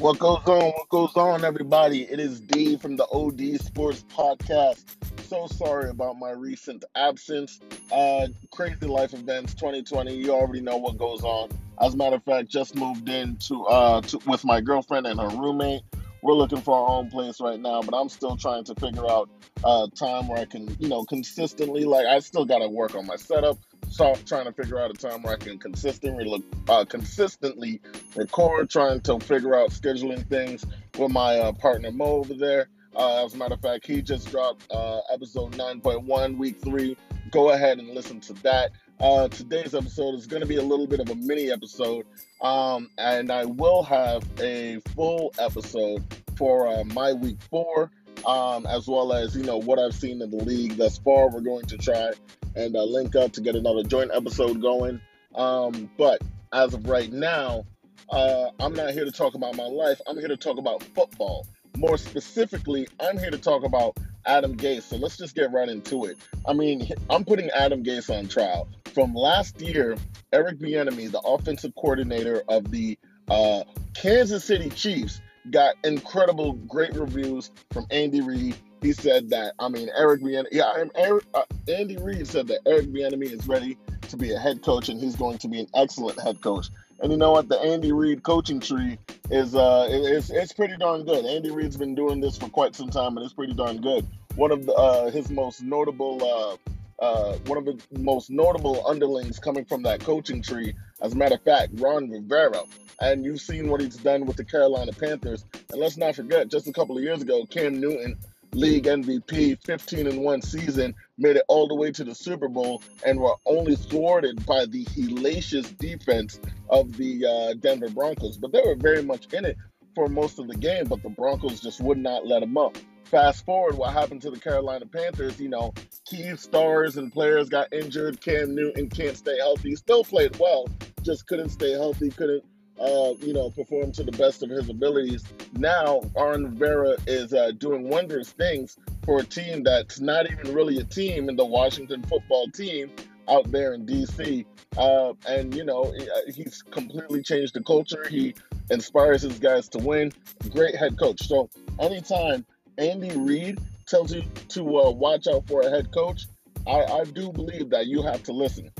What goes on? What goes on, everybody? It is D from the OD Sports Podcast. So sorry about my recent absence. Uh, crazy life events 2020. You already know what goes on. As a matter of fact, just moved in to, uh, to with my girlfriend and her roommate. We're looking for our own place right now, but I'm still trying to figure out uh, time where I can, you know, consistently. Like I still got to work on my setup so trying to figure out a time where I can consistently uh, consistently record, trying to figure out scheduling things with my uh, partner Mo over there. Uh, as a matter of fact, he just dropped uh, episode 9.1, week three. Go ahead and listen to that. Uh, today's episode is going to be a little bit of a mini episode, um, and I will have a full episode for uh, my week four, um, as well as you know what I've seen in the league thus far. We're going to try and uh, link up to get another joint episode going. Um, but as of right now, uh, I'm not here to talk about my life. I'm here to talk about football. More specifically, I'm here to talk about Adam Gase. So let's just get right into it. I mean, I'm putting Adam Gase on trial. From last year, Eric Bieniemy, the offensive coordinator of the uh, Kansas City Chiefs, got incredible, great reviews from Andy Reid he said that I mean Eric Bieniemy, yeah, Eric, uh, Andy Reid said that Eric Bieniemy is ready to be a head coach and he's going to be an excellent head coach. And you know what? The Andy Reid coaching tree is uh it's it's pretty darn good. Andy Reid's been doing this for quite some time and it's pretty darn good. One of the, uh, his most notable uh, uh, one of the most notable underlings coming from that coaching tree, as a matter of fact, Ron Rivera. And you've seen what he's done with the Carolina Panthers. And let's not forget, just a couple of years ago, Cam Newton league MVP, 15 in one season, made it all the way to the Super Bowl, and were only thwarted by the hellacious defense of the uh, Denver Broncos. But they were very much in it for most of the game, but the Broncos just would not let them up. Fast forward, what happened to the Carolina Panthers? You know, key stars and players got injured. Cam Newton can't stay healthy. Still played well, just couldn't stay healthy, couldn't uh, you know, perform to the best of his abilities. Now, Ron Rivera is uh, doing wondrous things for a team that's not even really a team in the Washington football team out there in DC. Uh, and, you know, uh, he's completely changed the culture. He inspires his guys to win. Great head coach. So, anytime Andy Reid tells you to uh, watch out for a head coach, I, I do believe that you have to listen.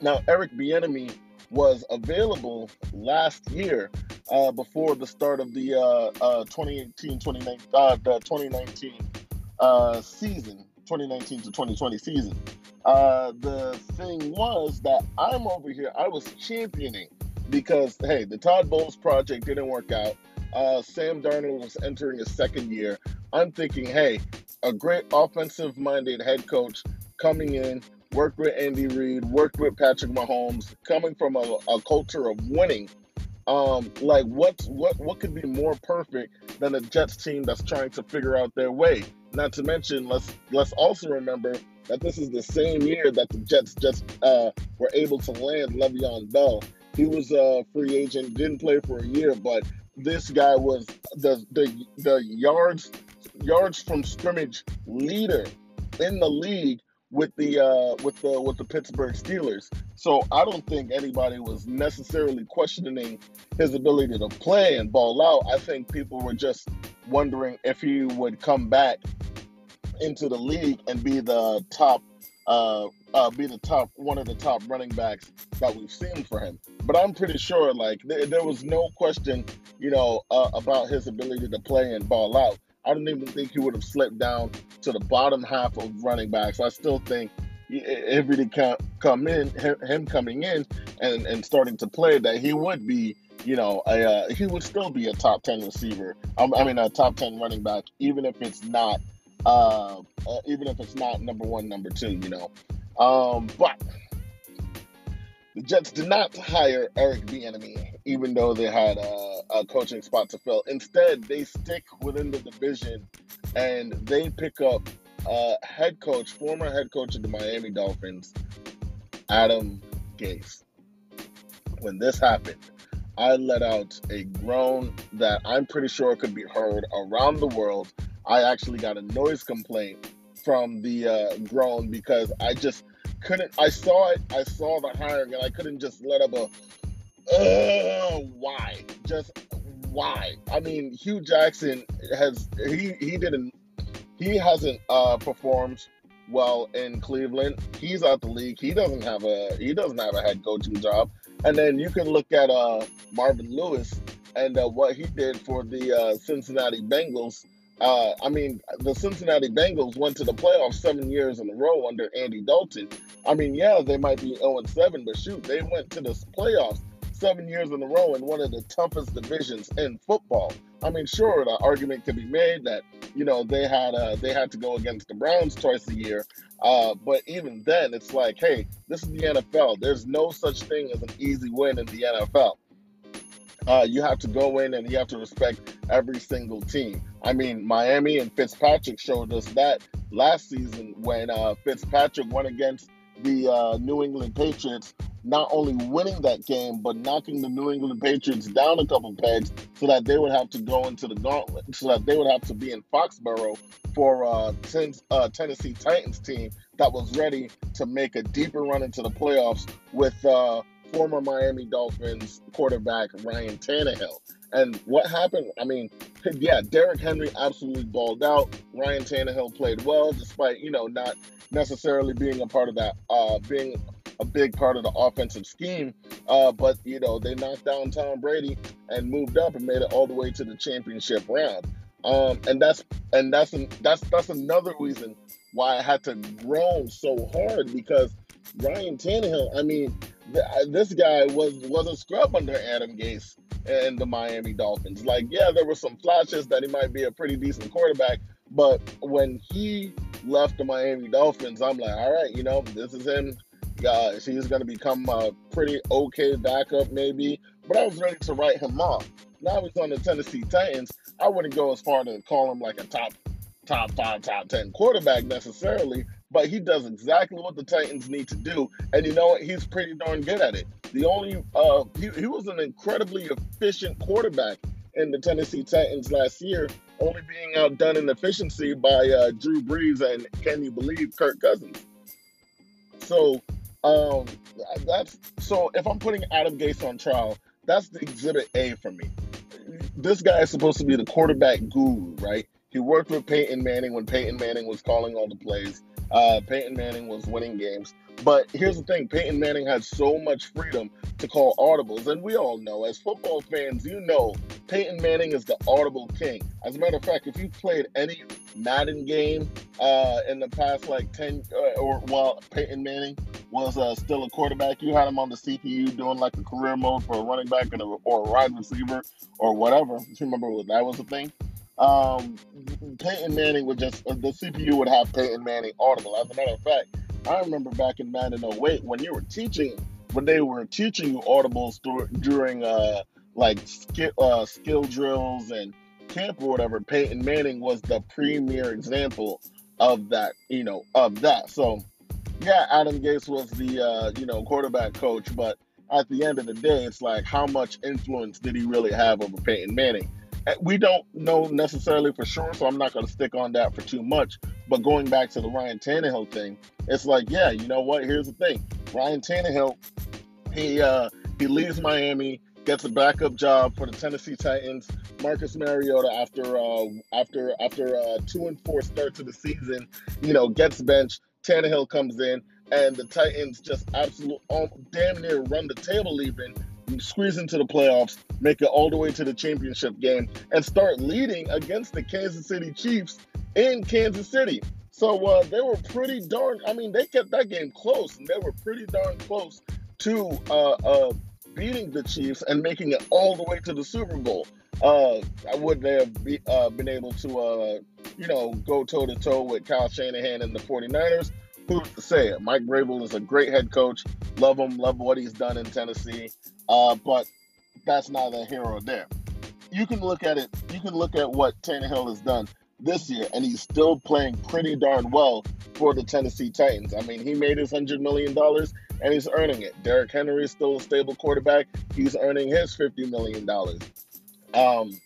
Now, Eric Bieniemy was available last year uh, before the start of the uh, uh, 2018 2019, uh, the 2019 uh, season, 2019 to 2020 season. Uh, the thing was that I'm over here, I was championing because, hey, the Todd Bowles project didn't work out. Sam Darnold was entering his second year. I'm thinking, hey, a great offensive minded head coach coming in worked with Andy Reid, worked with Patrick Mahomes, coming from a, a culture of winning. Um, like what's what what could be more perfect than a Jets team that's trying to figure out their way? Not to mention, let's let's also remember that this is the same year that the Jets just uh, were able to land Le'Veon Bell. He was a free agent, didn't play for a year, but this guy was the the the yards yards from scrimmage leader in the league with the uh, with the with the Pittsburgh Steelers. So I don't think anybody was necessarily questioning his ability to play and ball out. I think people were just wondering if he would come back into the league and be the top uh, uh, be the top one of the top running backs that we've seen for him. But I'm pretty sure like th- there was no question, you know, uh, about his ability to play and ball out. I don't even think he would have slipped down to the bottom half of running backs. I still think if he did come in, him coming in and, and starting to play, that he would be, you know, a, uh, he would still be a top 10 receiver. I mean, a top 10 running back, even if it's not, uh, uh, even if it's not number one, number two, you know. Um, but the Jets did not hire Eric Bieniemy, even though they had a, a, coaching spot to fill. Instead, they stick within the division and they pick up head coach, former head coach of the Miami Dolphins, Adam Gase. When this happened, I let out a groan that I'm pretty sure could be heard around the world. I actually got a noise complaint from the uh, groan because I just couldn't. I saw it. I saw the hiring, and I couldn't just let up a. Uh, why? Just why. I mean, Hue Jackson has he he didn't he hasn't uh, performed well in Cleveland. He's out the league. He doesn't have a he doesn't have a head coaching job. And then you can look at uh, Marvin Lewis and uh, what he did for the uh, Cincinnati Bengals. Uh, I mean, the Cincinnati Bengals went to the playoffs seven years in a row under Andy Dalton. I mean, yeah, they might be 0 7, but shoot, they went to the playoffs seven years in a row in one of the toughest divisions in football. I mean, sure, the argument could be made that you know they had uh, they had to go against the Browns twice a year, uh, but even then, it's like, hey, this is the NFL. There's no such thing as an easy win in the NFL. Uh, you have to go in and you have to respect every single team. I mean, Miami and Fitzpatrick showed us that last season when uh, Fitzpatrick went against the uh, New England Patriots not only winning that game, but knocking the New England Patriots down a couple pegs so that they would have to go into the gauntlet, so that they would have to be in Foxborough for a ten, uh, Tennessee Titans team that was ready to make a deeper run into the playoffs with uh, former Miami Dolphins quarterback Ryan Tannehill. And what happened? I mean, yeah, Derrick Henry absolutely balled out. Ryan Tannehill played well, despite you know not necessarily being a part of that, uh, being a big part of the offensive scheme. Uh, but you know, they knocked down Tom Brady and moved up and made it all the way to the championship round. Um, and that's and that's an, that's that's another reason why I had to groan so hard because Ryan Tannehill. I mean, th- this guy was was a scrub under Adam Gase and the Miami Dolphins. Like, yeah, there were some flashes that he might be a pretty decent quarterback, but when he left the Miami Dolphins, I'm like, all right, you know, this is him uh, he's going to become a pretty okay backup, maybe. But I was ready to write him off. Now he's on the Tennessee Titans. I wouldn't go as far to call him like a top, top five, top ten quarterback necessarily, but he does exactly what the Titans need to do, and you know what? He's pretty darn good at it. The only uh, he, he was an incredibly efficient quarterback in the Tennessee Titans last year, only being outdone in efficiency by uh, Drew Brees and can you believe Kirk Cousins? So um, that's so. If I'm putting Adam Gase on trial, that's the exhibit A for me. This guy is supposed to be the quarterback guru, right? He worked with Peyton Manning when Peyton Manning was calling all the plays. Uh, Peyton Manning was winning games. But here's the thing Peyton Manning had so much freedom to call audibles. And we all know, as football fans, you know Peyton Manning is the audible king. As a matter of fact, if you've played any Madden game uh, in the past like 10 uh, or while Peyton Manning was uh, still a quarterback, you had him on the CPU doing like a career mode for a running back and a, or a wide receiver or whatever. Remember what that was a thing? um, Peyton Manning would just uh, the CPU would have Peyton Manning audible. As a matter of fact, I remember back in Madden 08 when you were teaching when they were teaching you audibles during uh, like skill uh, skill drills and camp or whatever. Peyton Manning was the premier example of that. You know of that. So yeah, Adam Gase was the uh, you know quarterback coach, but at the end of the day, it's like how much influence did he really have over Peyton Manning? Eh, we don't know necessarily for sure, so I'm not going to stick on that for too much. But going back to the Ryan Tannehill thing, it's like, yeah, you know what? Here's the thing: Ryan Tannehill, he uh, he leaves Miami, gets a backup job for the Tennessee Titans. Marcus Mariota, after uh, after after uh, two and four start to the season, you know, gets benched. Tannehill comes in, and the Titans just absolute, um, damn near run the table even squeeze into the playoffs, make it all the way to the championship game, and start leading against the Kansas City Chiefs in Kansas City. So uh, they were pretty darn. I mean, they kept that game close, and they were pretty darn close to uh, uh, beating the Chiefs and making it all the way to the Super Bowl. Uh, I wouldn't have be, uh, been able to, uh, you know, go toe to toe with Kyle Shanahan and the 49ers. Who's to say it? Mike Vrabel is a great head coach. Love him. Love what he's done in Tennessee. Uh, but that's neither here or there. You can look at it. You can look at what Tannehill has done this year, and he's still playing pretty darn well for the Tennessee Titans. I mean, he made his hundred million dollars, and he's earning it. Derrick Henry is still a stable quarterback. He's earning his fifty million dollars. Um,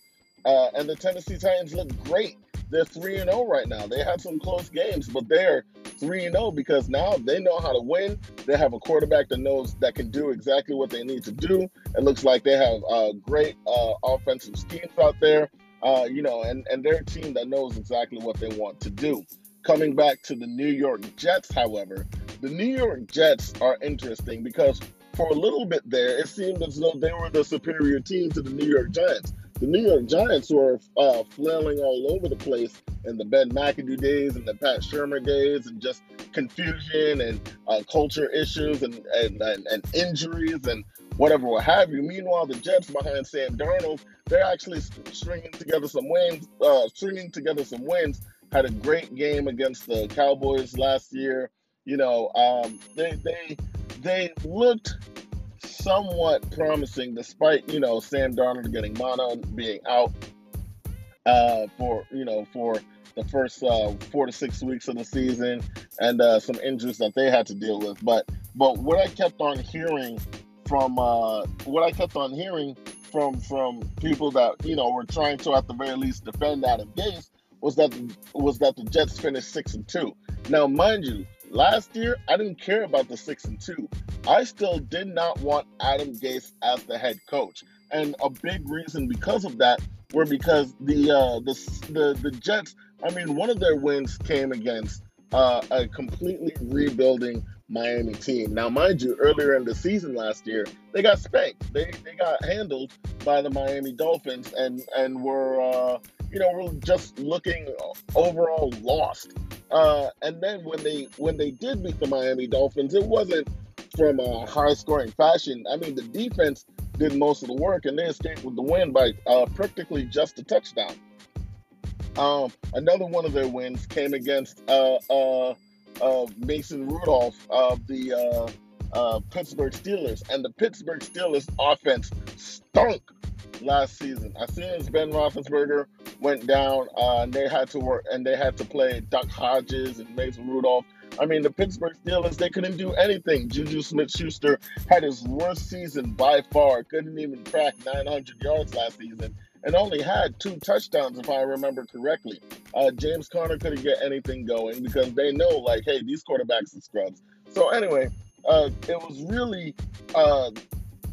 uh, and the Tennessee Titans look great. They're three and zero oh right now. They had some close games, but they're 3 and 0 because now they know how to win. They have a quarterback that knows that can do exactly what they need to do. It looks like they have uh, great uh, offensive schemes out there, uh, you know, and, and they're a team that knows exactly what they want to do. Coming back to the New York Jets, however, the New York Jets are interesting because for a little bit there, it seemed as though they were the superior team to the New York Giants. The New York Giants were uh, flailing all over the place in the Ben McAdoo days and the Pat Shurmur days, and just confusion and uh, culture issues and, and, and, and injuries and whatever what have you. Meanwhile, the Jets behind Sam Darnold, they're actually stringing together some wins, uh, stringing together some wins. Had a great game against the Cowboys last year. You know, um, they they they looked somewhat promising, despite you know Sam Darnold getting mono being out uh, for you know for the first uh, four to six weeks of the season and uh, some injuries that they had to deal with. But but what I kept on hearing from uh, what I kept on hearing from from people that you know were trying to at the very least defend Adam Gase was that was that the Jets finished six and two. Now, mind you, Last year, I didn't care about the six and two. I still did not want Adam Gase as the head coach, and a big reason because of that were because the uh, the the the Jets. I mean, one of their wins came against uh, a completely rebuilding Miami team. Now, mind you, earlier in the season last year, they got spanked. They they got handled by the Miami Dolphins and and were uh, you know were just looking overall lost. Uh, and then when they when they did beat the Miami Dolphins, it wasn't from a high scoring fashion. I mean, the defense did most of the work, and they escaped with the win by uh, practically just a touchdown. Um, another one of their wins came against uh, uh, uh Mason Rudolph of the uh, uh, Pittsburgh Steelers, and the Pittsburgh Steelers offense stunk last season. As soon as Ben Roethlisberger went down, uh, and they had to work and they had to play Duck Hodges and Mason Rudolph. I mean, the Pittsburgh Steelers, they couldn't do anything. Juju Smith Schuster had his worst season by far, couldn't even crack 900 yards last season, and only had two touchdowns, if I remember correctly. Uh, James Conner couldn't get anything going because they know, like, hey, these quarterbacks are scrubs. So, anyway, uh, it was really uh,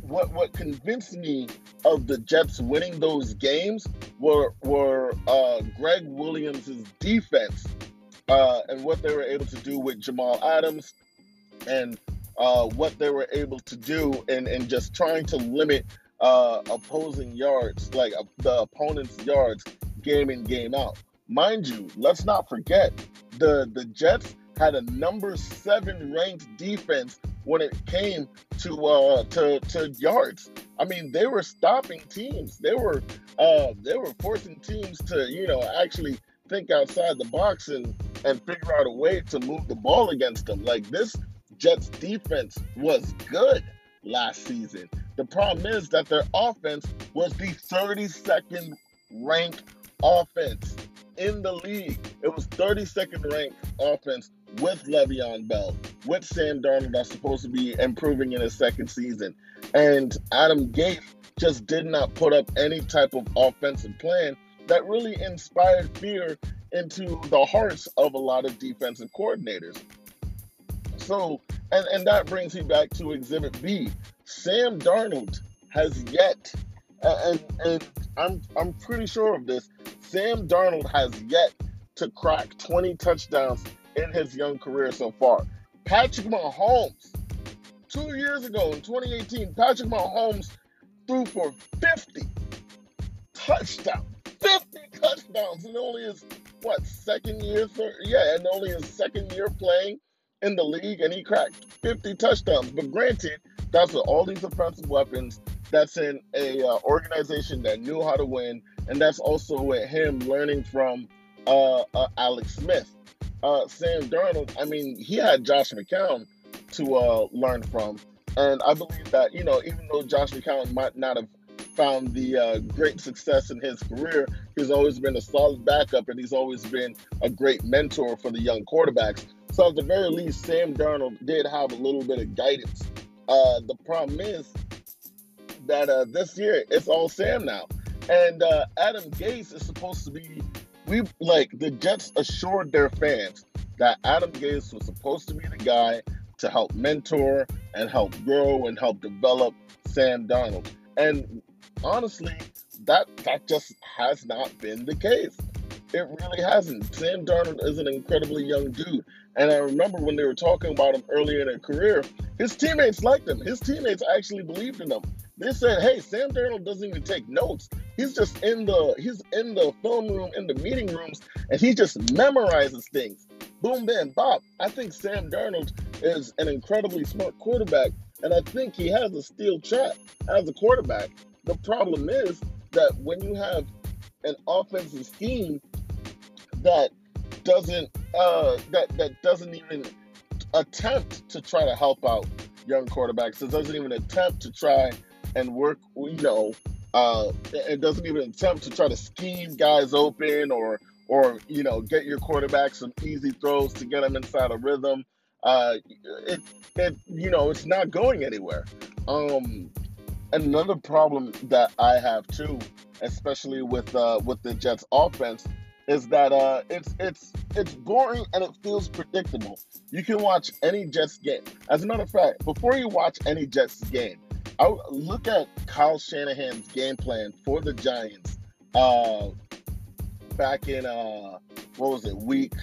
what what convinced me of the Jets winning those games were were uh, Gregg Williams' defense uh, and what they were able to do with Jamal Adams and uh, what they were able to do and in just trying to limit uh, opposing yards, like uh, the opponent's yards, game in game out. Mind you, let's not forget the the Jets had a number seven ranked defense when it came to uh to to yards. I mean, they were stopping teams. They were uh they were forcing teams to, you know, actually think outside the box and and figure out a way to move the ball against them. Like this Jets defense was good last season. The problem is that their offense was the 32nd ranked offense in the league. It was 32nd ranked offense with Le'Veon Bell, with Sam Darnold that's supposed to be improving in his second season. And Adam Gase just did not put up any type of offensive plan that really inspired fear into the hearts of a lot of defensive coordinators. So, and, and that brings me back to Exhibit B. Sam Darnold has yet, and, and I'm, I'm pretty sure of this, Sam Darnold has yet to crack 20 touchdowns in his young career so far. Patrick Mahomes, two years ago in 2018, Patrick Mahomes threw for 50 touchdowns. 50 touchdowns and only his what second year for yeah, and only his second year playing in the league and he cracked 50 touchdowns. But granted, that's with all these offensive weapons. That's in a uh, organization that knew how to win, and that's also with him learning from uh, uh, Alex Smith uh, Sam Darnold, I mean, he had Josh McCown to uh, learn from. And I believe that, you know, even though Josh McCown might not have found the uh, great success in his career, he's always been a solid backup and he's always been a great mentor for the young quarterbacks. So at the very least, Sam Darnold did have a little bit of guidance. Uh, the problem is that uh, this year it's all Sam now. And uh, Adam Gase is supposed to be we like the Jets assured their fans that Adam Gase was supposed to be the guy to help mentor and help grow and help develop Sam Darnold. And honestly, that that just has not been the case. It really hasn't. Sam Darnold is an incredibly young dude. And I remember when they were talking about him earlier in their career, his teammates liked him. His teammates actually believed in him. They said, "Hey, Sam Darnold doesn't even take notes. He's just in the he's in the film room, in the meeting rooms, and he just memorizes things. Boom, bam, bop. I think Sam Darnold is an incredibly smart quarterback, and I think he has a steel trap as a quarterback. The problem is that when you have an offensive scheme that doesn't uh, that that doesn't even attempt to try to help out young quarterbacks. It doesn't even attempt to try and work, you know, uh, it doesn't even attempt to try to scheme guys open or or you know get your quarterback some easy throws to get them inside a rhythm. Uh, it it you know it's not going anywhere. Um, another problem that I have too, especially with uh, with the Jets offense, is that uh, it's it's it's boring and it feels predictable. You can watch any Jets game. As a matter of fact, before you watch any Jets game, I look at Kyle Shanahan's game plan for the Giants uh, back in uh, what was it, week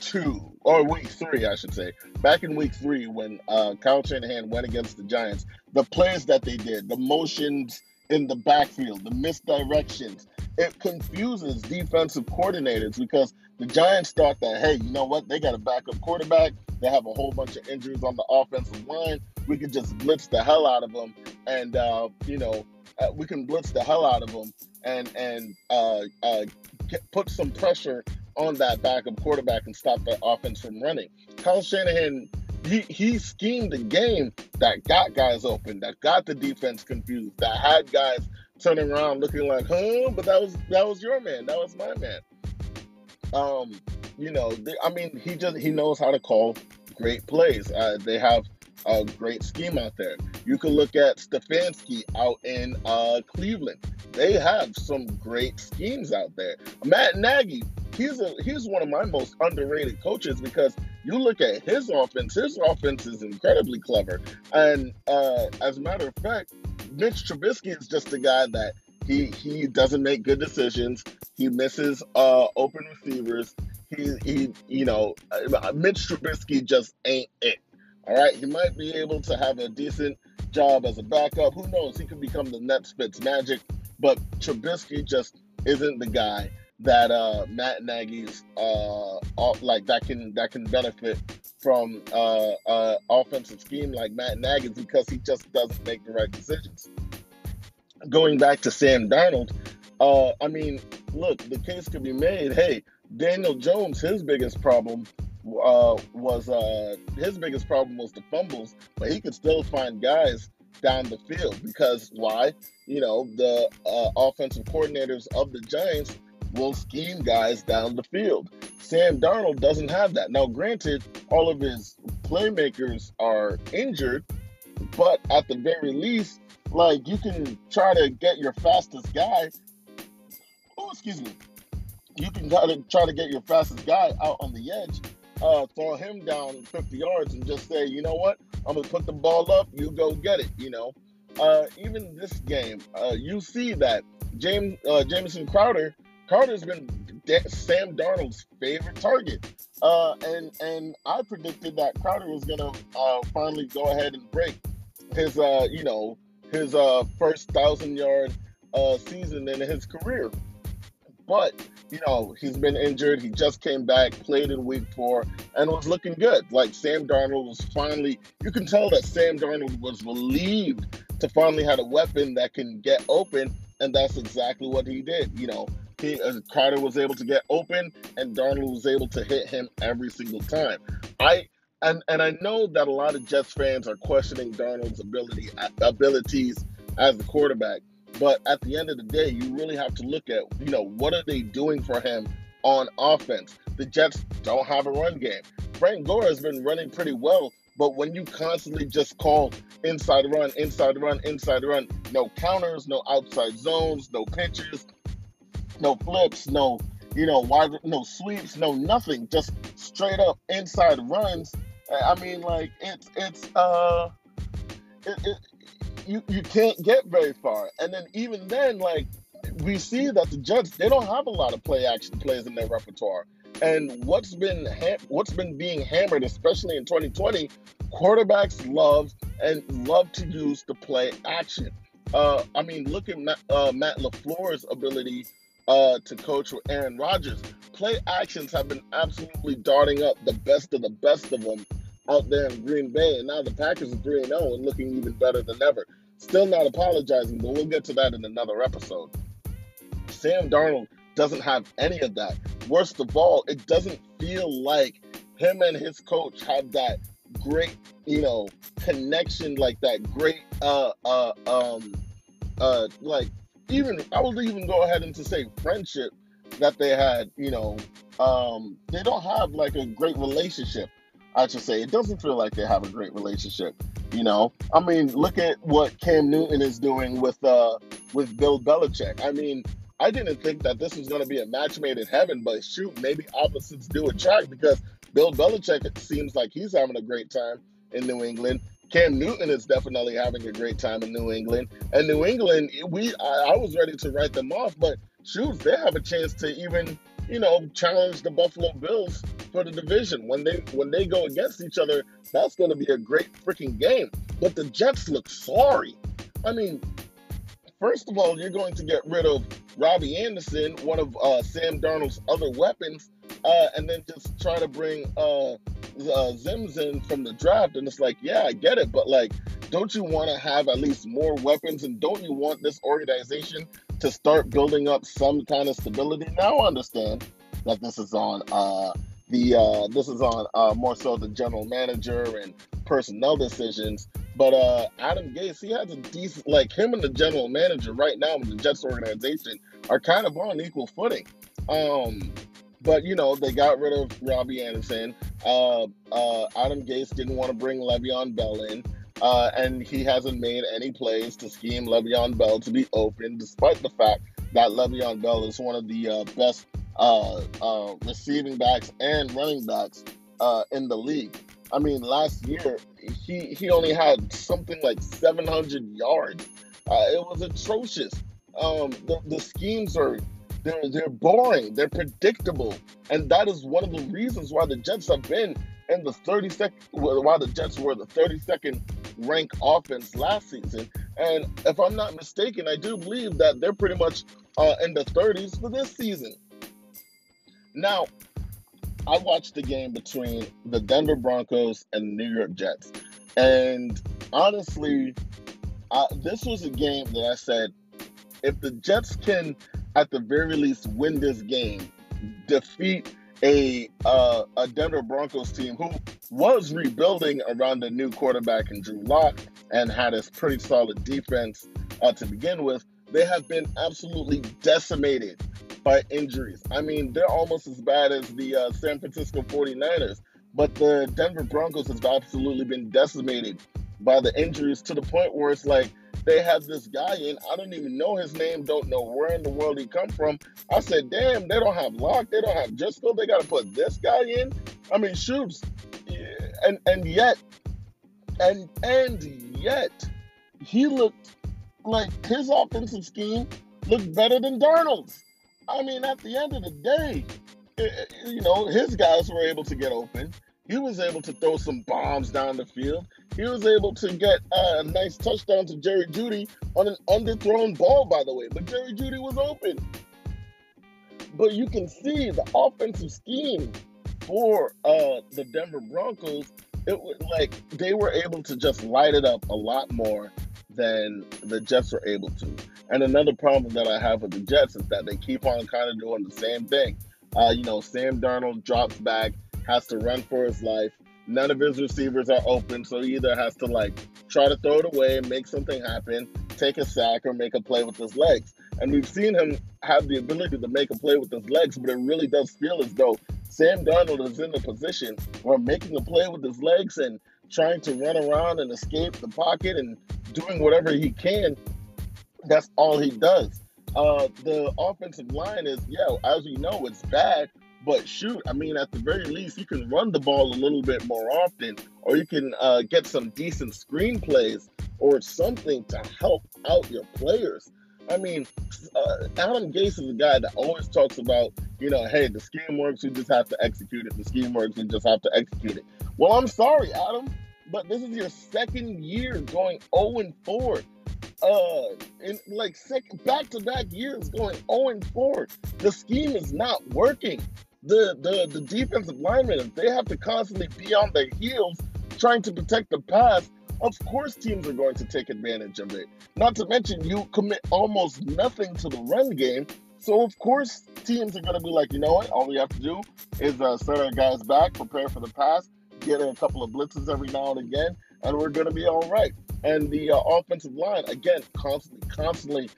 two or week three, I should say. Back in week three, when uh, Kyle Shanahan went against the Giants, the plays that they did, the motions in the backfield, the misdirections, it confuses defensive coordinators because the Giants thought that, hey, you know what? They got a backup quarterback. They have a whole bunch of injuries on the offensive line. We could just blitz the hell out of them, and uh, you know, uh, we can blitz the hell out of them and and uh, uh get, put some pressure on that backup quarterback and stop that offense from running. Kyle Shanahan, he, he schemed a game that got guys open, that got the defense confused, that had guys turning around looking like, huh? But that was that was your man. That was my man. Um, you know, they, I mean, he just he knows how to call great plays. Uh, they have a great scheme out there. You can look at Stefanski out in uh, Cleveland. They have some great schemes out there. Matt Nagy, he's a he's one of my most underrated coaches because you look at his offense. His offense is incredibly clever, and uh, as a matter of fact, Mitch Trubisky is just a guy that he he doesn't make good decisions. He misses uh, open receivers. He he you know uh, Mitch Trubisky just ain't it. All right, he might be able to have a decent job as a backup. Who knows? He could become the next Fitzmagic, but Trubisky just isn't the guy that uh, Matt Nagy's uh, like that can that can benefit from uh, uh, offensive scheme like Matt Nagy's because he just doesn't make the right decisions. Going back to Sam Darnold, uh, I mean, look, the case could be made. Hey, Daniel Jones, his biggest problem uh, was uh, his biggest problem was the fumbles, but he could still find guys down the field because why? You know, the uh, offensive coordinators of the Giants will scheme guys down the field. Sam Darnold doesn't have that. Now, granted, all of his playmakers are injured, but at the very least, like you can try to get your fastest guy. Oh, excuse me. You can try to try to get your fastest guy out on the edge uh, throw him down 50 yards and just say, you know what, I'm gonna put the ball up, you go get it. You know, uh, even this game, uh, you see that James uh, Jamison Crowder, Crowder's been Sam Darnold's favorite target, uh, and and I predicted that Crowder was gonna uh, finally go ahead and break his, uh, you know, his uh, first thousand yard uh, season in his career. But, you know, he's been injured. He just came back, played in week four, and was looking good. Like Sam Darnold was finally, you can tell that Sam Darnold was relieved to finally have a weapon that can get open, and that's exactly what he did. You know, he, uh, Crowder was able to get open, and Darnold was able to hit him every single time. I and and I know that a lot of Jets fans are questioning Darnold's ability abilities as a quarterback. But at the end of the day, you really have to look at, you know, what are they doing for him on offense? The Jets don't have a run game. Frank Gore has been running pretty well, but when you constantly just call inside run, inside run, inside run, no counters, no outside zones, no pitches, no flips, no, you know, wide, no sweeps, no nothing, just straight up inside runs. I mean, like it's it's uh, it, it, you you can't get very far. And then even then, like we see that the Jets they don't have a lot of play action plays in their repertoire. And what's been ha- what's been being hammered, especially in 2020, quarterbacks love and love to use the play action. Uh, I mean, look at Matt, uh, Matt LaFleur's ability uh, to coach with Aaron Rodgers. Play actions have been absolutely darting up the best of the best of them out there in Green Bay, and now the Packers are 3 0 and looking even better than ever. Still not apologizing, but we'll get to that in another episode. Sam Darnold doesn't have any of that. Worst of all, it doesn't feel like him and his coach have that great, you know, connection, like that great, uh, uh, um, uh, like even I would even go ahead and to say friendship that they had. You know, um, they don't have like a great relationship. I should say it doesn't feel like they have a great relationship. You know, I mean, look at what Cam Newton is doing with uh with Bill Belichick. I mean, I didn't think that this was going to be a match made in heaven, but shoot, maybe opposites do attract because Bill Belichick it seems like he's having a great time in New England. Cam Newton is definitely having a great time in New England, and New England, we I, I was ready to write them off, but shoot, they have a chance to even you know challenge the Buffalo Bills for the division when they when they go against each other. That's going to be a great freaking game. But the Jets look sorry. I mean, first of all, you're going to get rid of Robbie Anderson, one of uh, Sam Darnold's other weapons, uh, and then just try to bring uh, uh, Zims in from the draft. And it's like, yeah, I get it, but like, don't you want to have at least more weapons? And don't you want this organization to start building up some kind of stability? Now I understand that this is on uh, the uh, this is on uh, more so the general manager and personnel decisions. But uh, Adam Gase, he has a decent like him and the general manager right now in the Jets organization are kind of on equal footing. Um, but you know, they got rid of Robbie Anderson. Uh, uh, Adam Gase didn't want to bring Le'Veon Bell in. Uh, and he hasn't made any plays to scheme Le'Veon Bell to be open, despite the fact that Le'Veon Bell is one of the uh, best uh, uh, receiving backs and running backs uh, in the league. I mean, last year he he only had something like 700 yards. Uh, it was atrocious. Um, the, the schemes are they're they're boring. They're predictable, and that is one of the reasons why the Jets have been in the 32nd. Why the Jets were the 32nd ranked offense last season. And if I'm not mistaken, I do believe that they're pretty much uh, in the 30s for this season. Now, I watched the game between the Denver Broncos and the New York Jets, and honestly, uh, this was a game that I said, if the Jets can at the very least win this game, defeat a uh, a Denver Broncos team who was rebuilding around a new quarterback in Drew Lock and had a pretty solid defense uh, to begin with. They have been absolutely decimated by injuries. I mean, they're almost as bad as the uh, San Francisco 49ers, but the Denver Broncos has absolutely been decimated by the injuries to the point where it's like they have this guy in. I don't even know his name, don't know where in the world he come from. I said, damn, they don't have Lock, they don't have Driskel, they got to put this guy in. I mean, shoots, and and yet, and and yet, he looked like his offensive scheme looked better than Darnold's. I mean, at the end of the day, you know, his guys were able to get open. He was able to throw some bombs down the field. He was able to get a nice touchdown to Jerry Jeudy on an underthrown ball, by the way. But Jerry Jeudy was open. But you can see the offensive scheme for uh, the Denver Broncos. It was like they were able to just light it up a lot more than the Jets were able to. And another problem that I have with the Jets is that they keep on kind of doing the same thing. Uh, you know, Sam Darnold drops back, has to run for his life. None of his receivers are open, so he either has to like try to throw it away and make something happen, take a sack, or make a play with his legs. And we've seen him have the ability to make a play with his legs, but it really does feel as though Sam Darnold is in the position where making a play with his legs and trying to run around and escape the pocket and doing whatever he can. That's all he does. Uh, the offensive line is, yeah, as we know, it's bad. But shoot, I mean, at the very least, you can run the ball a little bit more often, or you can uh, get some decent screenplays or something to help out your players. I mean, uh, Adam Gase is a guy that always talks about, you know, hey, the scheme works, we just have to execute it. The scheme works, we just have to execute it. Well, I'm sorry, Adam, but this is your second year going 0 and 4. Uh, in like second back to back years going 0 and 4. The scheme is not working. The the the defensive linemen, if they have to constantly be on their heels trying to protect the pass, of course teams are going to take advantage of it. Not to mention you commit almost nothing to the run game. So of course teams are going to be like, you know what? All we have to do is uh, set our guys back, prepare for the pass, get a couple of blitzes every now and again, and we're going to be all right. And the uh, offensive line, again, constantly, constantly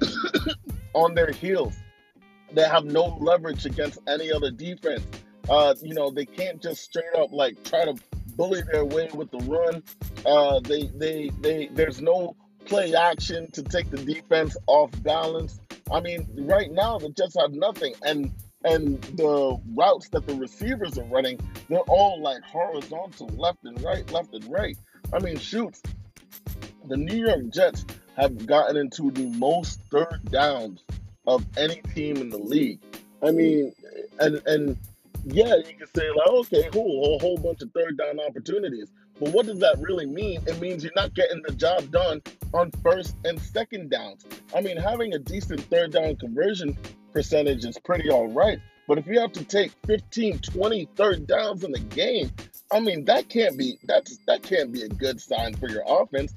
on their heels. They have no leverage against any other defense. Uh, you know, they can't just straight up like try to bully their way with the run. Uh, they, they, they, there's no play action to take the defense off balance. I mean, right now the Jets have nothing, and and the routes that the receivers are running, they're all like horizontal, left and right, left and right. I mean, shoot, the New York Jets have gotten into the most third downs of any team in the league. I mean, and and yeah, you can say like, okay, cool, a whole bunch of third down opportunities. But what does that really mean? It means you're not getting the job done on first and second downs. I mean, having a decent third down conversion percentage is pretty all right. But if you have to take 15, 20 third downs in the game, I mean, that can't be that's that can't be a good sign for your offense.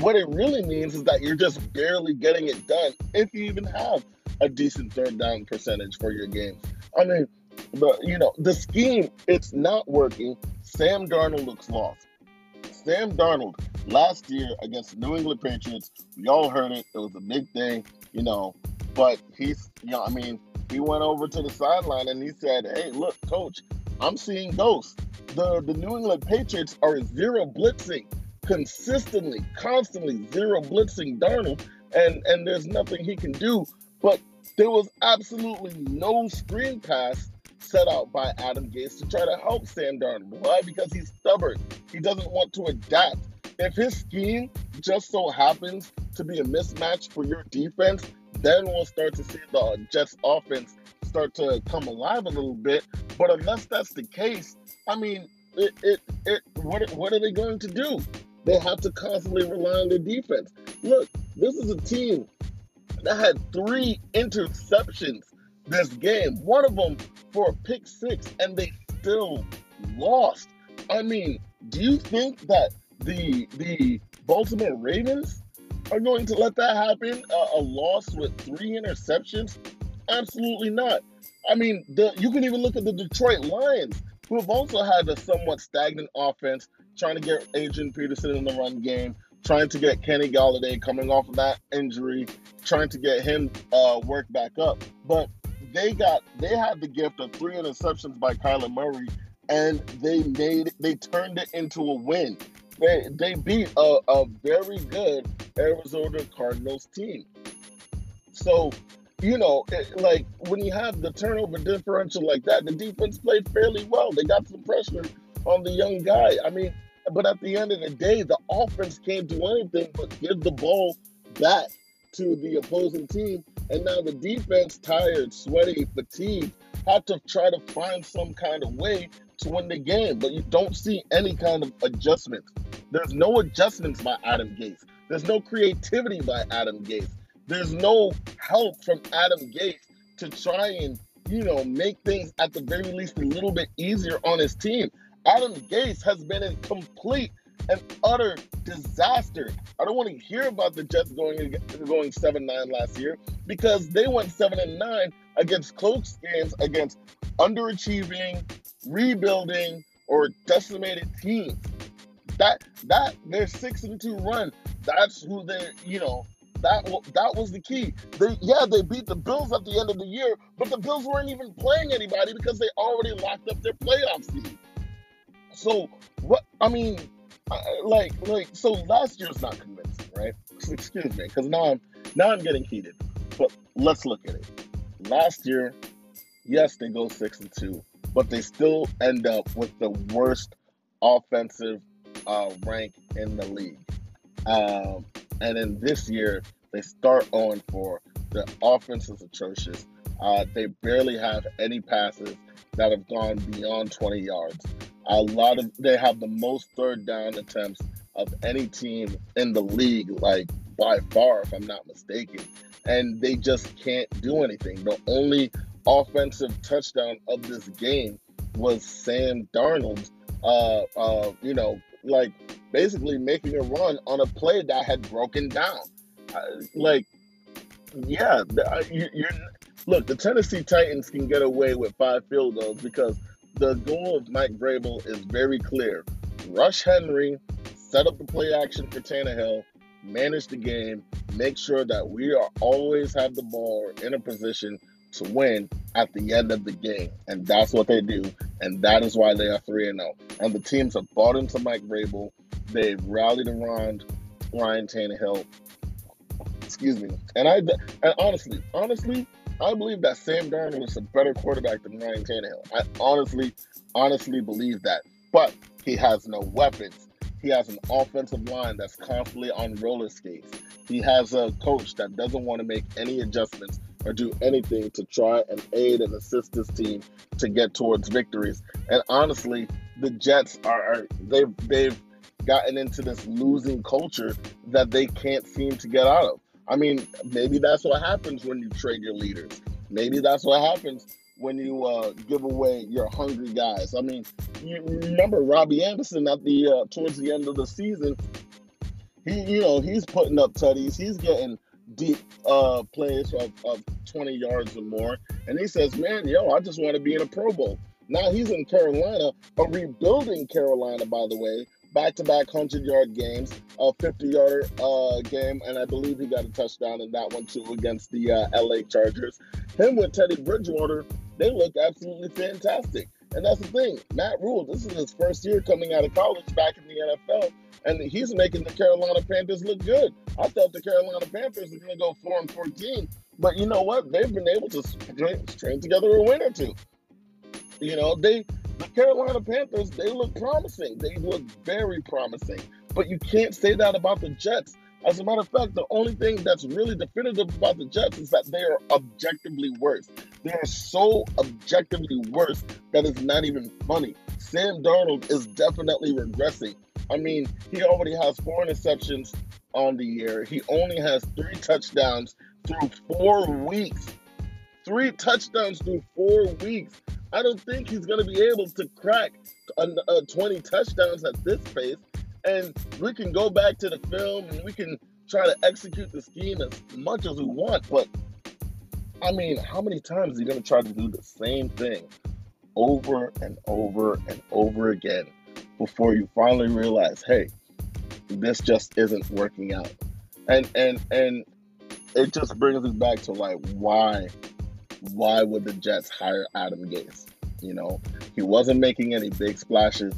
What it really means is that you're just barely getting it done if you even have a decent third down percentage for your games. I mean, but you know, the scheme, it's not working. Sam Darnold looks lost. Sam Darnold last year against the New England Patriots, we all heard it. It was a big thing, you know. But he's, you know, I mean, he went over to the sideline and he said, "Hey, look, coach, I'm seeing ghosts. The the New England Patriots are zero blitzing consistently, constantly zero blitzing Darnold, and and there's nothing he can do. But there was absolutely no screen pass set out by Adam Gase to try to help Sam Darnold. Why? Because he's stubborn. He doesn't want to adapt. If his scheme just so happens to be a mismatch for your defense, then we'll start to see the Jets offense start to come alive a little bit. But unless that's the case, I mean, it, it, it what, what are they going to do? They have to constantly rely on their defense. Look, this is a team that had three interceptions this game. One of them for a pick six, and they still lost. I mean, do you think that the the Baltimore Ravens are going to let that happen? Uh, a loss with three interceptions? Absolutely not. I mean, the, you can even look at the Detroit Lions, who have also had a somewhat stagnant offense, trying to get Adrian Peterson in the run game, trying to get Kenny Golladay coming off of that injury, trying to get him uh, work back up. But they got they had the gift of three interceptions by Kyler Murray, and they made they turned it into a win. They they beat a, a very good Arizona Cardinals team. So, you know, it, like when you have the turnover differential like that, the defense played fairly well. They got some pressure on the young guy. I mean, but at the end of the day, the offense can't do anything but give the ball back to the opposing team. And now the defense, tired, sweaty, fatigued, had to try to find some kind of way to win the game. But you don't see any kind of adjustments. There's no adjustments by Adam Gates. There's no creativity by Adam Gates. There's no help from Adam Gates to try and, you know, make things at the very least a little bit easier on his team. Adam Gase has been in complete and utter disaster. I don't want to hear about the Jets going going seven nine last year because they went seven and nine against close games against underachieving, rebuilding, or decimated teams. That that their six and two run. That's who they you know that that was the key. They yeah they beat the Bills at the end of the year, but the Bills weren't even playing anybody because they already locked up their playoff seed. So what I mean, like like so last year's not convincing, right? Excuse me, because now I'm now I'm getting heated. But let's look at it. Last year, yes, they go six and two, but they still end up with the worst offensive uh, rank in the league. Um, and then this year, they start on for the offense is atrocious. Uh, they barely have any passes that have gone beyond 20 yards. A lot of they have the most third down attempts of any team in the league, like by far, if I'm not mistaken. And they just can't do anything. The only offensive touchdown of this game was Sam Darnold, uh, uh, you know, like basically making a run on a play that had broken down. Uh, like, yeah, uh, you, you're look. The Tennessee Titans can get away with five field goals because the goal of Mike Vrabel is very clear: rush Henry, set up the play action for Tannehill, manage the game, make sure that we are always have the ball in a position to win at the end of the game. And that's what they do. And that is why they are 3 and 0. And the teams have bought into Mike Vrabel. They've rallied around Ryan Tannehill. Excuse me. And I and honestly, honestly, I believe that Sam Darnold is a better quarterback than Ryan Tannehill. I honestly, honestly believe that. But he has no weapons. He has an offensive line that's constantly on roller skates. He has a coach that doesn't want to make any adjustments or do anything to try and aid and assist this team to get towards victories. And honestly, the Jets are, are they've they've gotten into this losing culture that they can't seem to get out of. I mean, maybe that's what happens when you trade your leaders. Maybe that's what happens when you uh, give away your hungry guys. I mean, you remember Robbie Anderson at the uh, towards the end of the season. He, you know, he's putting up tutties. He's getting deep uh, plays of, of 20 yards or more, and he says, "Man, yo, I just want to be in a Pro Bowl." Now he's in Carolina, a rebuilding Carolina, by the way, back-to-back hundred-yard games, a 50-yard uh, game, and I believe he got a touchdown in that one too against the uh, LA Chargers. Him with Teddy Bridgewater, they look absolutely fantastic. And that's the thing. Matt Rhule, this is his first year coming out of college back in the NFL, and he's making the Carolina Panthers look good. I thought the Carolina Panthers were going to go 4 and 14, but you know what? They've been able to string together a win or two. You know, they the Carolina Panthers, they look promising. They look very promising. But you can't say that about the Jets. As a matter of fact, the only thing that's really definitive about the Jets is that they are objectively worse. They are so objectively worse that it's not even funny. Sam Darnold is definitely regressing. I mean, he already has four interceptions on the year. He only has three touchdowns through four weeks. Three touchdowns through four weeks. I don't think he's going to be able to crack uh, 20 touchdowns at this pace. And we can go back to the film and we can try to execute the scheme as much as we want. But I mean, how many times are you going to try to do the same thing over and over and over again before you finally realize, hey, this just isn't working out? And and and it just brings us back to like why why would the Jets hire Adam Gase? You know, he wasn't making any big splashes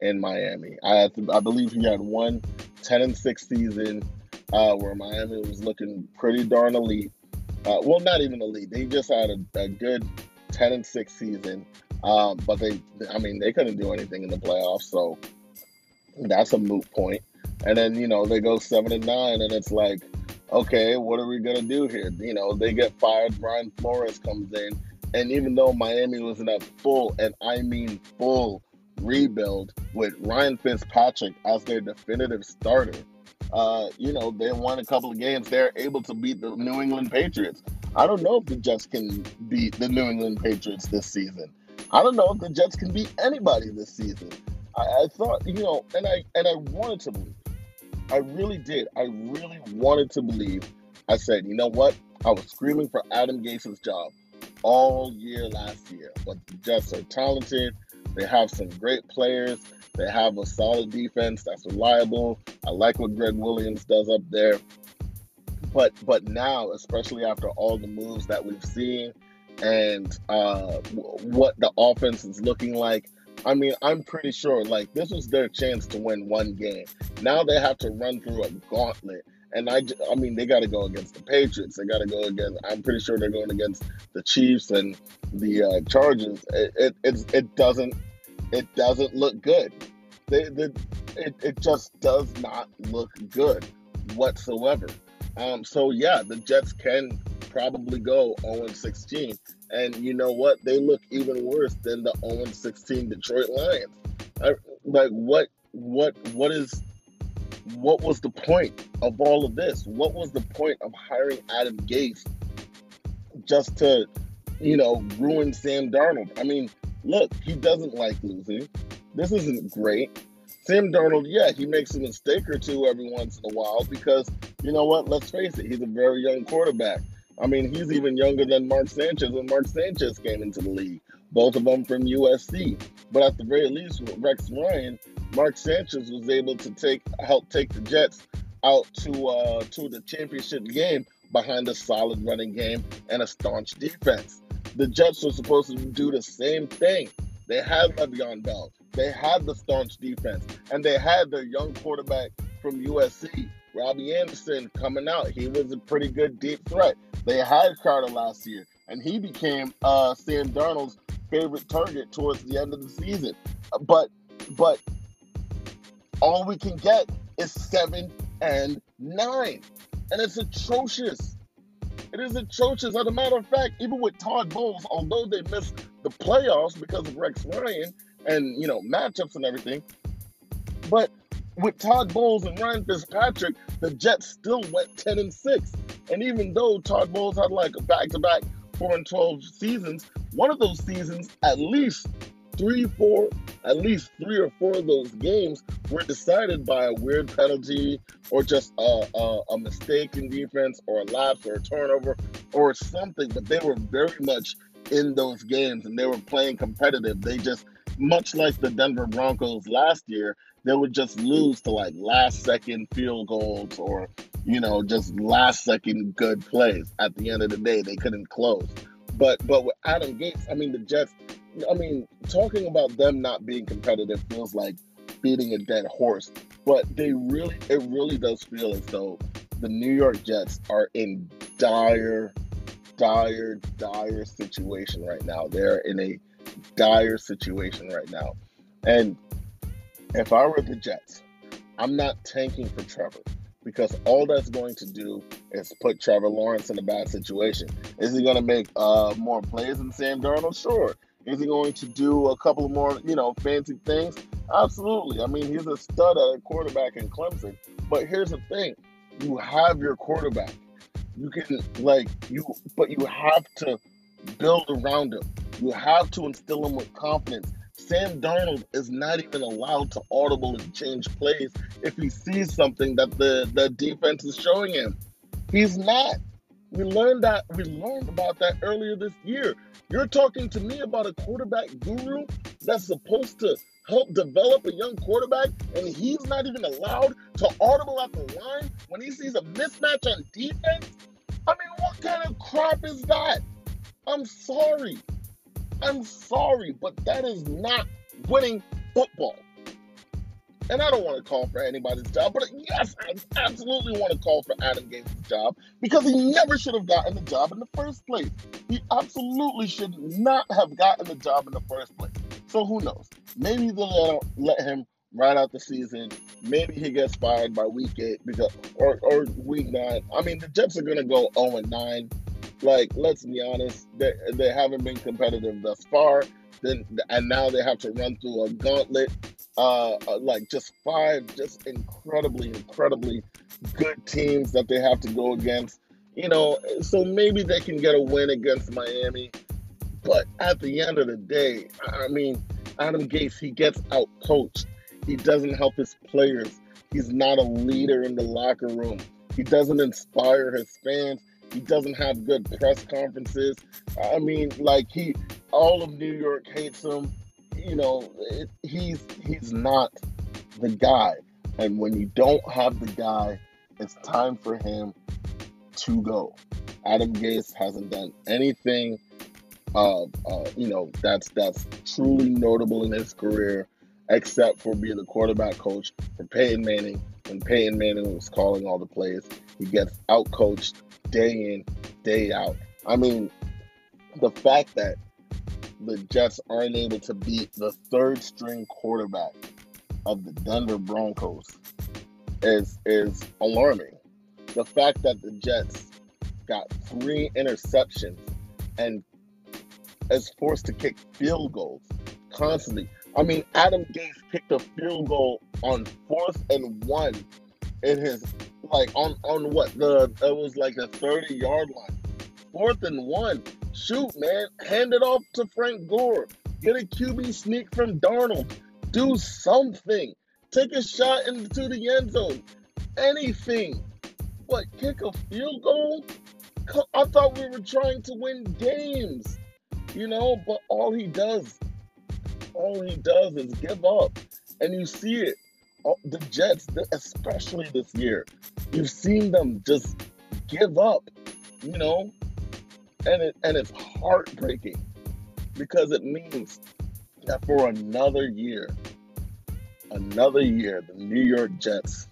in Miami. I to, I believe he had one 10 and 6 season uh, where Miami was looking pretty darn elite. Uh, well, not even elite. They just had a, a good 10 and 6 season. Um, but they, I mean, they couldn't do anything in the playoffs. So that's a moot point. And then, you know, they go 7 and 9, and it's like, okay, what are we to do here? You know, they get fired. Brian Flores comes in. And even though Miami was in a full, and I mean full, rebuild with Ryan Fitzpatrick as their definitive starter, uh, you know, they won a couple of games. They're able to beat the New England Patriots. I don't know if the Jets can beat the New England Patriots this season. I don't know if the Jets can beat anybody this season. I, I thought, you know, and I and I wanted to believe. I really did. I really wanted to believe. I said, you know what? I was screaming for Adam Gase's job all year last year. But the Jets are talented. They have some great players. They have a solid defense that's reliable. I like what Gregg Williams does up there. But but now, especially after all the moves that we've seen and uh, what the offense is looking like, I mean, I'm pretty sure like this was their chance to win one game. Now they have to run through a gauntlet And I, I mean, they got to go against the Patriots. They got to go against. I'm pretty sure they're going against the Chiefs and the uh, Chargers. It, it it doesn't it doesn't look good. They, they, it it just does not look good whatsoever. Um, so yeah, the Jets can probably go 0 16. And you know what? They look even worse than the 0 16 Detroit Lions. I, like what what what is what was the point of all of this? What was the point of hiring Adam Gase just to, you know, ruin Sam Darnold? I mean, look, he doesn't like losing. This isn't great. Sam Darnold, yeah, he makes a mistake or two every once in a while because, you know what, let's face it, he's a very young quarterback. I mean, he's even younger than Mark Sanchez when Mark Sanchez came into the league. Both of them from USC. But at the very least, with Rex Ryan, Mark Sanchez was able to take help take the Jets out to uh, to the championship game behind a solid running game and a staunch defense. The Jets were supposed to do the same thing. They had Le'Veon Bell. They had the staunch defense, and they had their young quarterback from USC, Robbie Anderson, coming out. He was a pretty good deep threat. They had Crowder last year, and he became uh, Sam Darnold's favorite target towards the end of the season. But but all we can get is seven and nine, and it's atrocious. It is atrocious. As a matter of fact, even with Todd Bowles, although they missed the playoffs because of Rex Ryan and you know matchups and everything, but with Todd Bowles and Ryan Fitzpatrick, the Jets still went ten and six. And even though Todd Bowles had like a back-to-back four and twelve seasons, one of those seasons, at least three, four, at least three or four of those games were decided by a weird penalty or just a, a, a mistake in defense or a lapse or a turnover or something. But they were very much in those games and they were playing competitive. They just, much like the Denver Broncos last year, they would just lose to like last second field goals or, you know, just last second good plays. At the end of the day, they couldn't close. But but with Adam Gase, I mean the Jets. I mean, talking about them not being competitive feels like beating a dead horse. But they really, it really does feel as though the New York Jets are in dire, dire, dire situation right now. They're in a dire situation right now. And if I were the Jets, I'm not tanking for Trevor because all that's going to do is put Trevor Lawrence in a bad situation. Is he going to make uh, more plays than Sam Darnold? Sure. Is he going to do a couple more, you know, fancy things? Absolutely. I mean, he's a stud at a quarterback in Clemson. But here's the thing: you have your quarterback. You can like you, but you have to build around him. You have to instill him with confidence. Sam Darnold is not even allowed to audible and change plays if he sees something that the, the defense is showing him. He's not. We learned that we learned about that earlier this year. You're talking to me about a quarterback guru that's supposed to help develop a young quarterback, and he's not even allowed to audible at the line when he sees a mismatch on defense? I mean, what kind of crap is that? I'm sorry. I'm sorry, but that is not winning football. And I don't want to call for anybody's job, but yes, I absolutely want to call for Adam Gase' job because he never should have gotten the job in the first place. He absolutely should not have gotten the job in the first place. So who knows? Maybe they'll let, him ride out the season. Maybe he gets fired by week eight because or, or week nine. I mean, the Jets are gonna go 0 and 9 like let's be honest, they, they haven't been competitive thus far. Then and now they have to run through a gauntlet, uh, uh, like just five, just incredibly, incredibly good teams that they have to go against. You know, so maybe they can get a win against Miami, but at the end of the day, I mean, Adam Gase, he gets out coached. He doesn't help his players. He's not a leader in the locker room. He doesn't inspire his fans. He doesn't have good press conferences. I mean, like he, all of New York hates him. You know, it, he's he's not the guy. And when you don't have the guy, it's time for him to go. Adam Gase hasn't done anything, uh, uh, you know, that's that's truly notable in his career, except for being the quarterback coach for Peyton Manning, when Peyton Manning was calling all the plays. He gets outcoached day in, day out. I mean, the fact that the Jets aren't able to beat the third string quarterback of the Denver Broncos is is alarming. The fact that the Jets got three interceptions and is forced to kick field goals constantly. I mean, Adam Gase kicked a field goal on fourth and one in his like on on what the it was like a 30 yard line. Fourth and one. Shoot, man. Hand it off to Frank Gore. Get a QB sneak from Darnold. Do something. Take a shot into the end zone. Anything. What, kick a field goal? I thought we were trying to win games. You know, but all he does, all he does is give up. And you see it. The Jets, especially this year, you've seen them just give up, you know, and it and it's heartbreaking because it means that for another year, another year, the New York Jets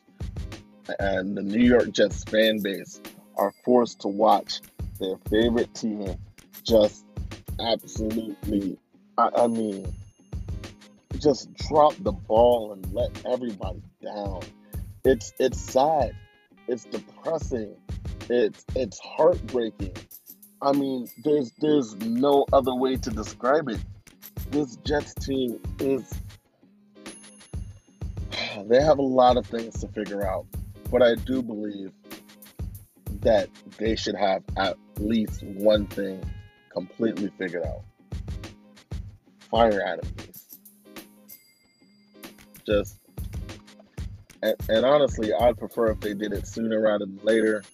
and the New York Jets fan base are forced to watch their favorite team just absolutely, I, I mean, just drop the ball and let everybody down. It's it's sad. It's depressing. It's it's heartbreaking. I mean, there's there's no other way to describe it. This Jets team is they have a lot of things to figure out, but I do believe that they should have at least one thing completely figured out. Fire Adam. Just and, and honestly, I'd prefer if they did it sooner rather than later.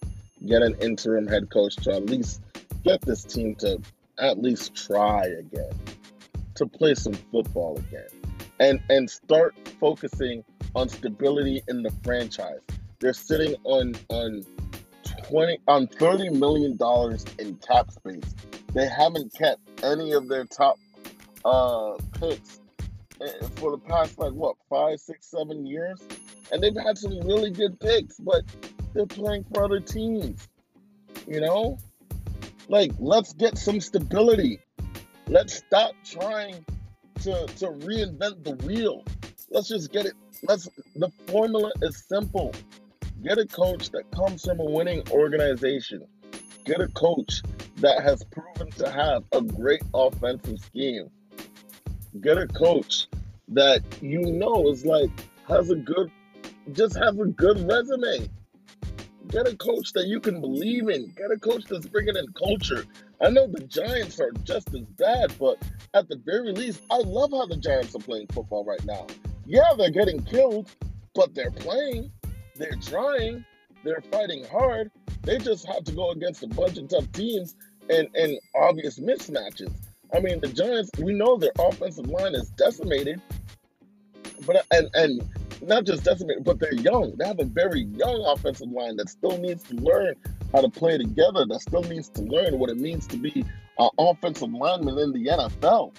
Get an interim head coach to at least get this team to at least try again, to play some football again, and and start focusing on stability in the franchise. They're sitting on on twenty on thirty million dollars in cap space. They haven't kept any of their top uh, picks Uh, for the past like what five, six, seven years, and they've had some really good picks, but they're playing for other teams. You know, like, let's get some stability. Let's stop trying to, to reinvent the wheel. Let's just get it. Let's the formula is simple. Get a coach that comes from a winning organization. Get a coach that has proven to have a great offensive scheme. Get a coach that you know is like has a good just has a good resume. Get a coach that you can believe in. Get a coach that's bringing in culture. I know the Giants are just as bad, but at the very least, I love how the Giants are playing football right now. Yeah, they're getting killed, but they're playing. They're trying. They're fighting hard. They just have to go against a bunch of tough teams and, and obvious mismatches. I mean, the Giants, we know their offensive line is decimated, but and and not just decimated, but they're young. They have a very young offensive line that still needs to learn how to play together, that still needs to learn what it means to be an offensive lineman in the NFL.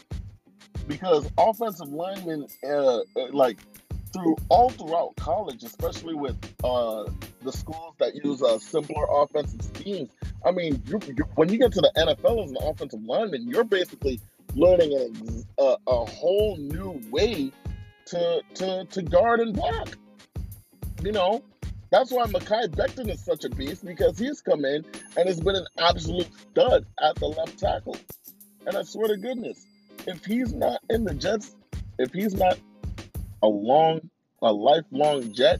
Because offensive linemen, uh, like through all throughout college, especially with uh, the schools that use uh, simpler offensive schemes. I mean, you're, you're, when you get to the NFL as an offensive lineman, you're basically learning an, a, a whole new way to to to guard and block. You know, that's why Mekhi Becton is such a beast because he's come in and has been an absolute stud at the left tackle. And I swear to goodness, if he's not in the Jets, if he's not a long, a lifelong Jet,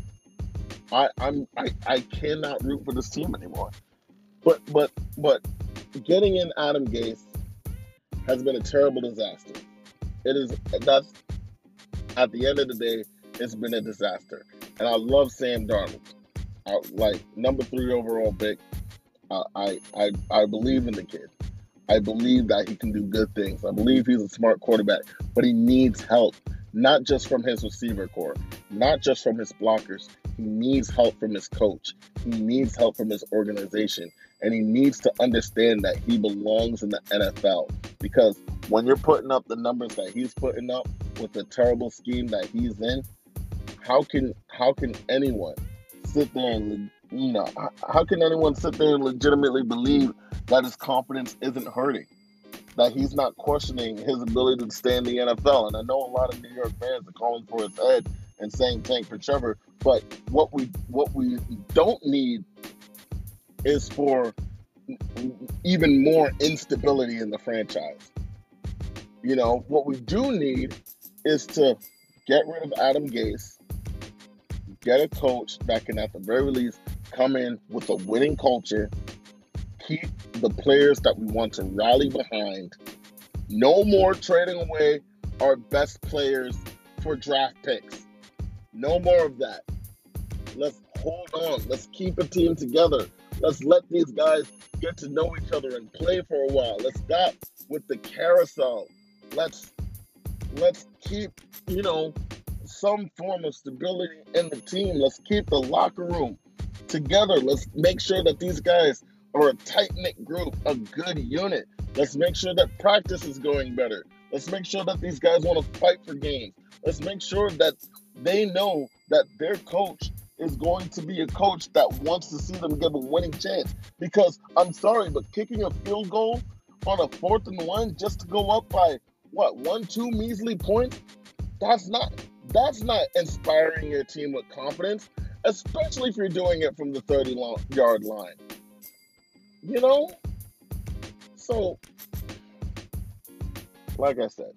I, I'm I, I cannot root for this team anymore. But but but getting in Adam Gase has been a terrible disaster. It is that's at the end of the day, it's been a disaster. And I love Sam Darnold. I, like number three overall pick. Uh, I, I I believe in the kid. I believe that he can do good things. I believe he's a smart quarterback, but he needs help, not just from his receiver corps, not just from his blockers. He needs help from his coach. He needs help from his organization. And he needs to understand that he belongs in the NFL. Because when you're putting up the numbers that he's putting up with the terrible scheme that he's in, how can how can anyone sit there and you know how can anyone sit there and legitimately believe that his confidence isn't hurting? That he's not questioning his ability to stay in the NFL. And I know a lot of New York fans are calling for his head and saying tank for Trevor. But what we what we don't need is for even more instability in the franchise. You know, what we do need is to get rid of Adam Gase, get a coach that can, at the very least, come in with a winning culture, keep the players that we want to rally behind. No more trading away our best players for draft picks. No more of that. Let's hold on. Let's keep a team together. Let's let these guys get to know each other and play for a while. Let's stop with the carousel. Let's let's keep, you know, some form of stability in the team. Let's keep the locker room together. Let's make sure that these guys are a tight knit group, a good unit. Let's make sure that practice is going better. Let's make sure that these guys want to fight for games. Let's make sure that they know that their coach is going to be a coach that wants to see them give a winning chance. Because I'm sorry, but kicking a field goal on a fourth and one just to go up by what one, two measly points, that's not that's not inspiring your team with confidence, especially if you're doing it from the 30 yard line. You know? So, like I said,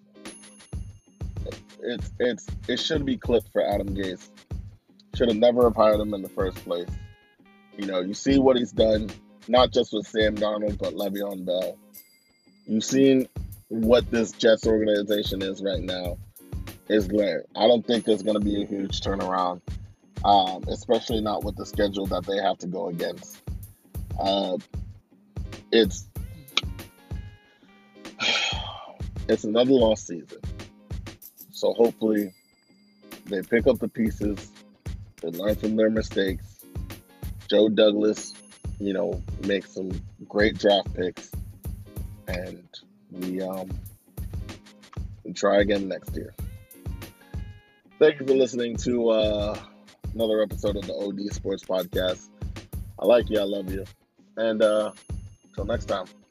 it's it's it should be clipped for Adam Gase. Should have never have hired him in the first place. You know, you see what he's done, not just with Sam Darnold, but Le'Veon Bell. You've seen what this Jets organization is right now. Is glaring. I don't think there's going to be a huge turnaround, um, especially not with the schedule that they have to go against. Uh, it's it's another lost season. So hopefully they pick up the pieces, they learn from their mistakes. Joe Douglas, you know, makes some great draft picks, and we um we try again next year. Thank you for listening to uh, another episode of the OD Sports Podcast. I like you, I love you, and uh, until next time.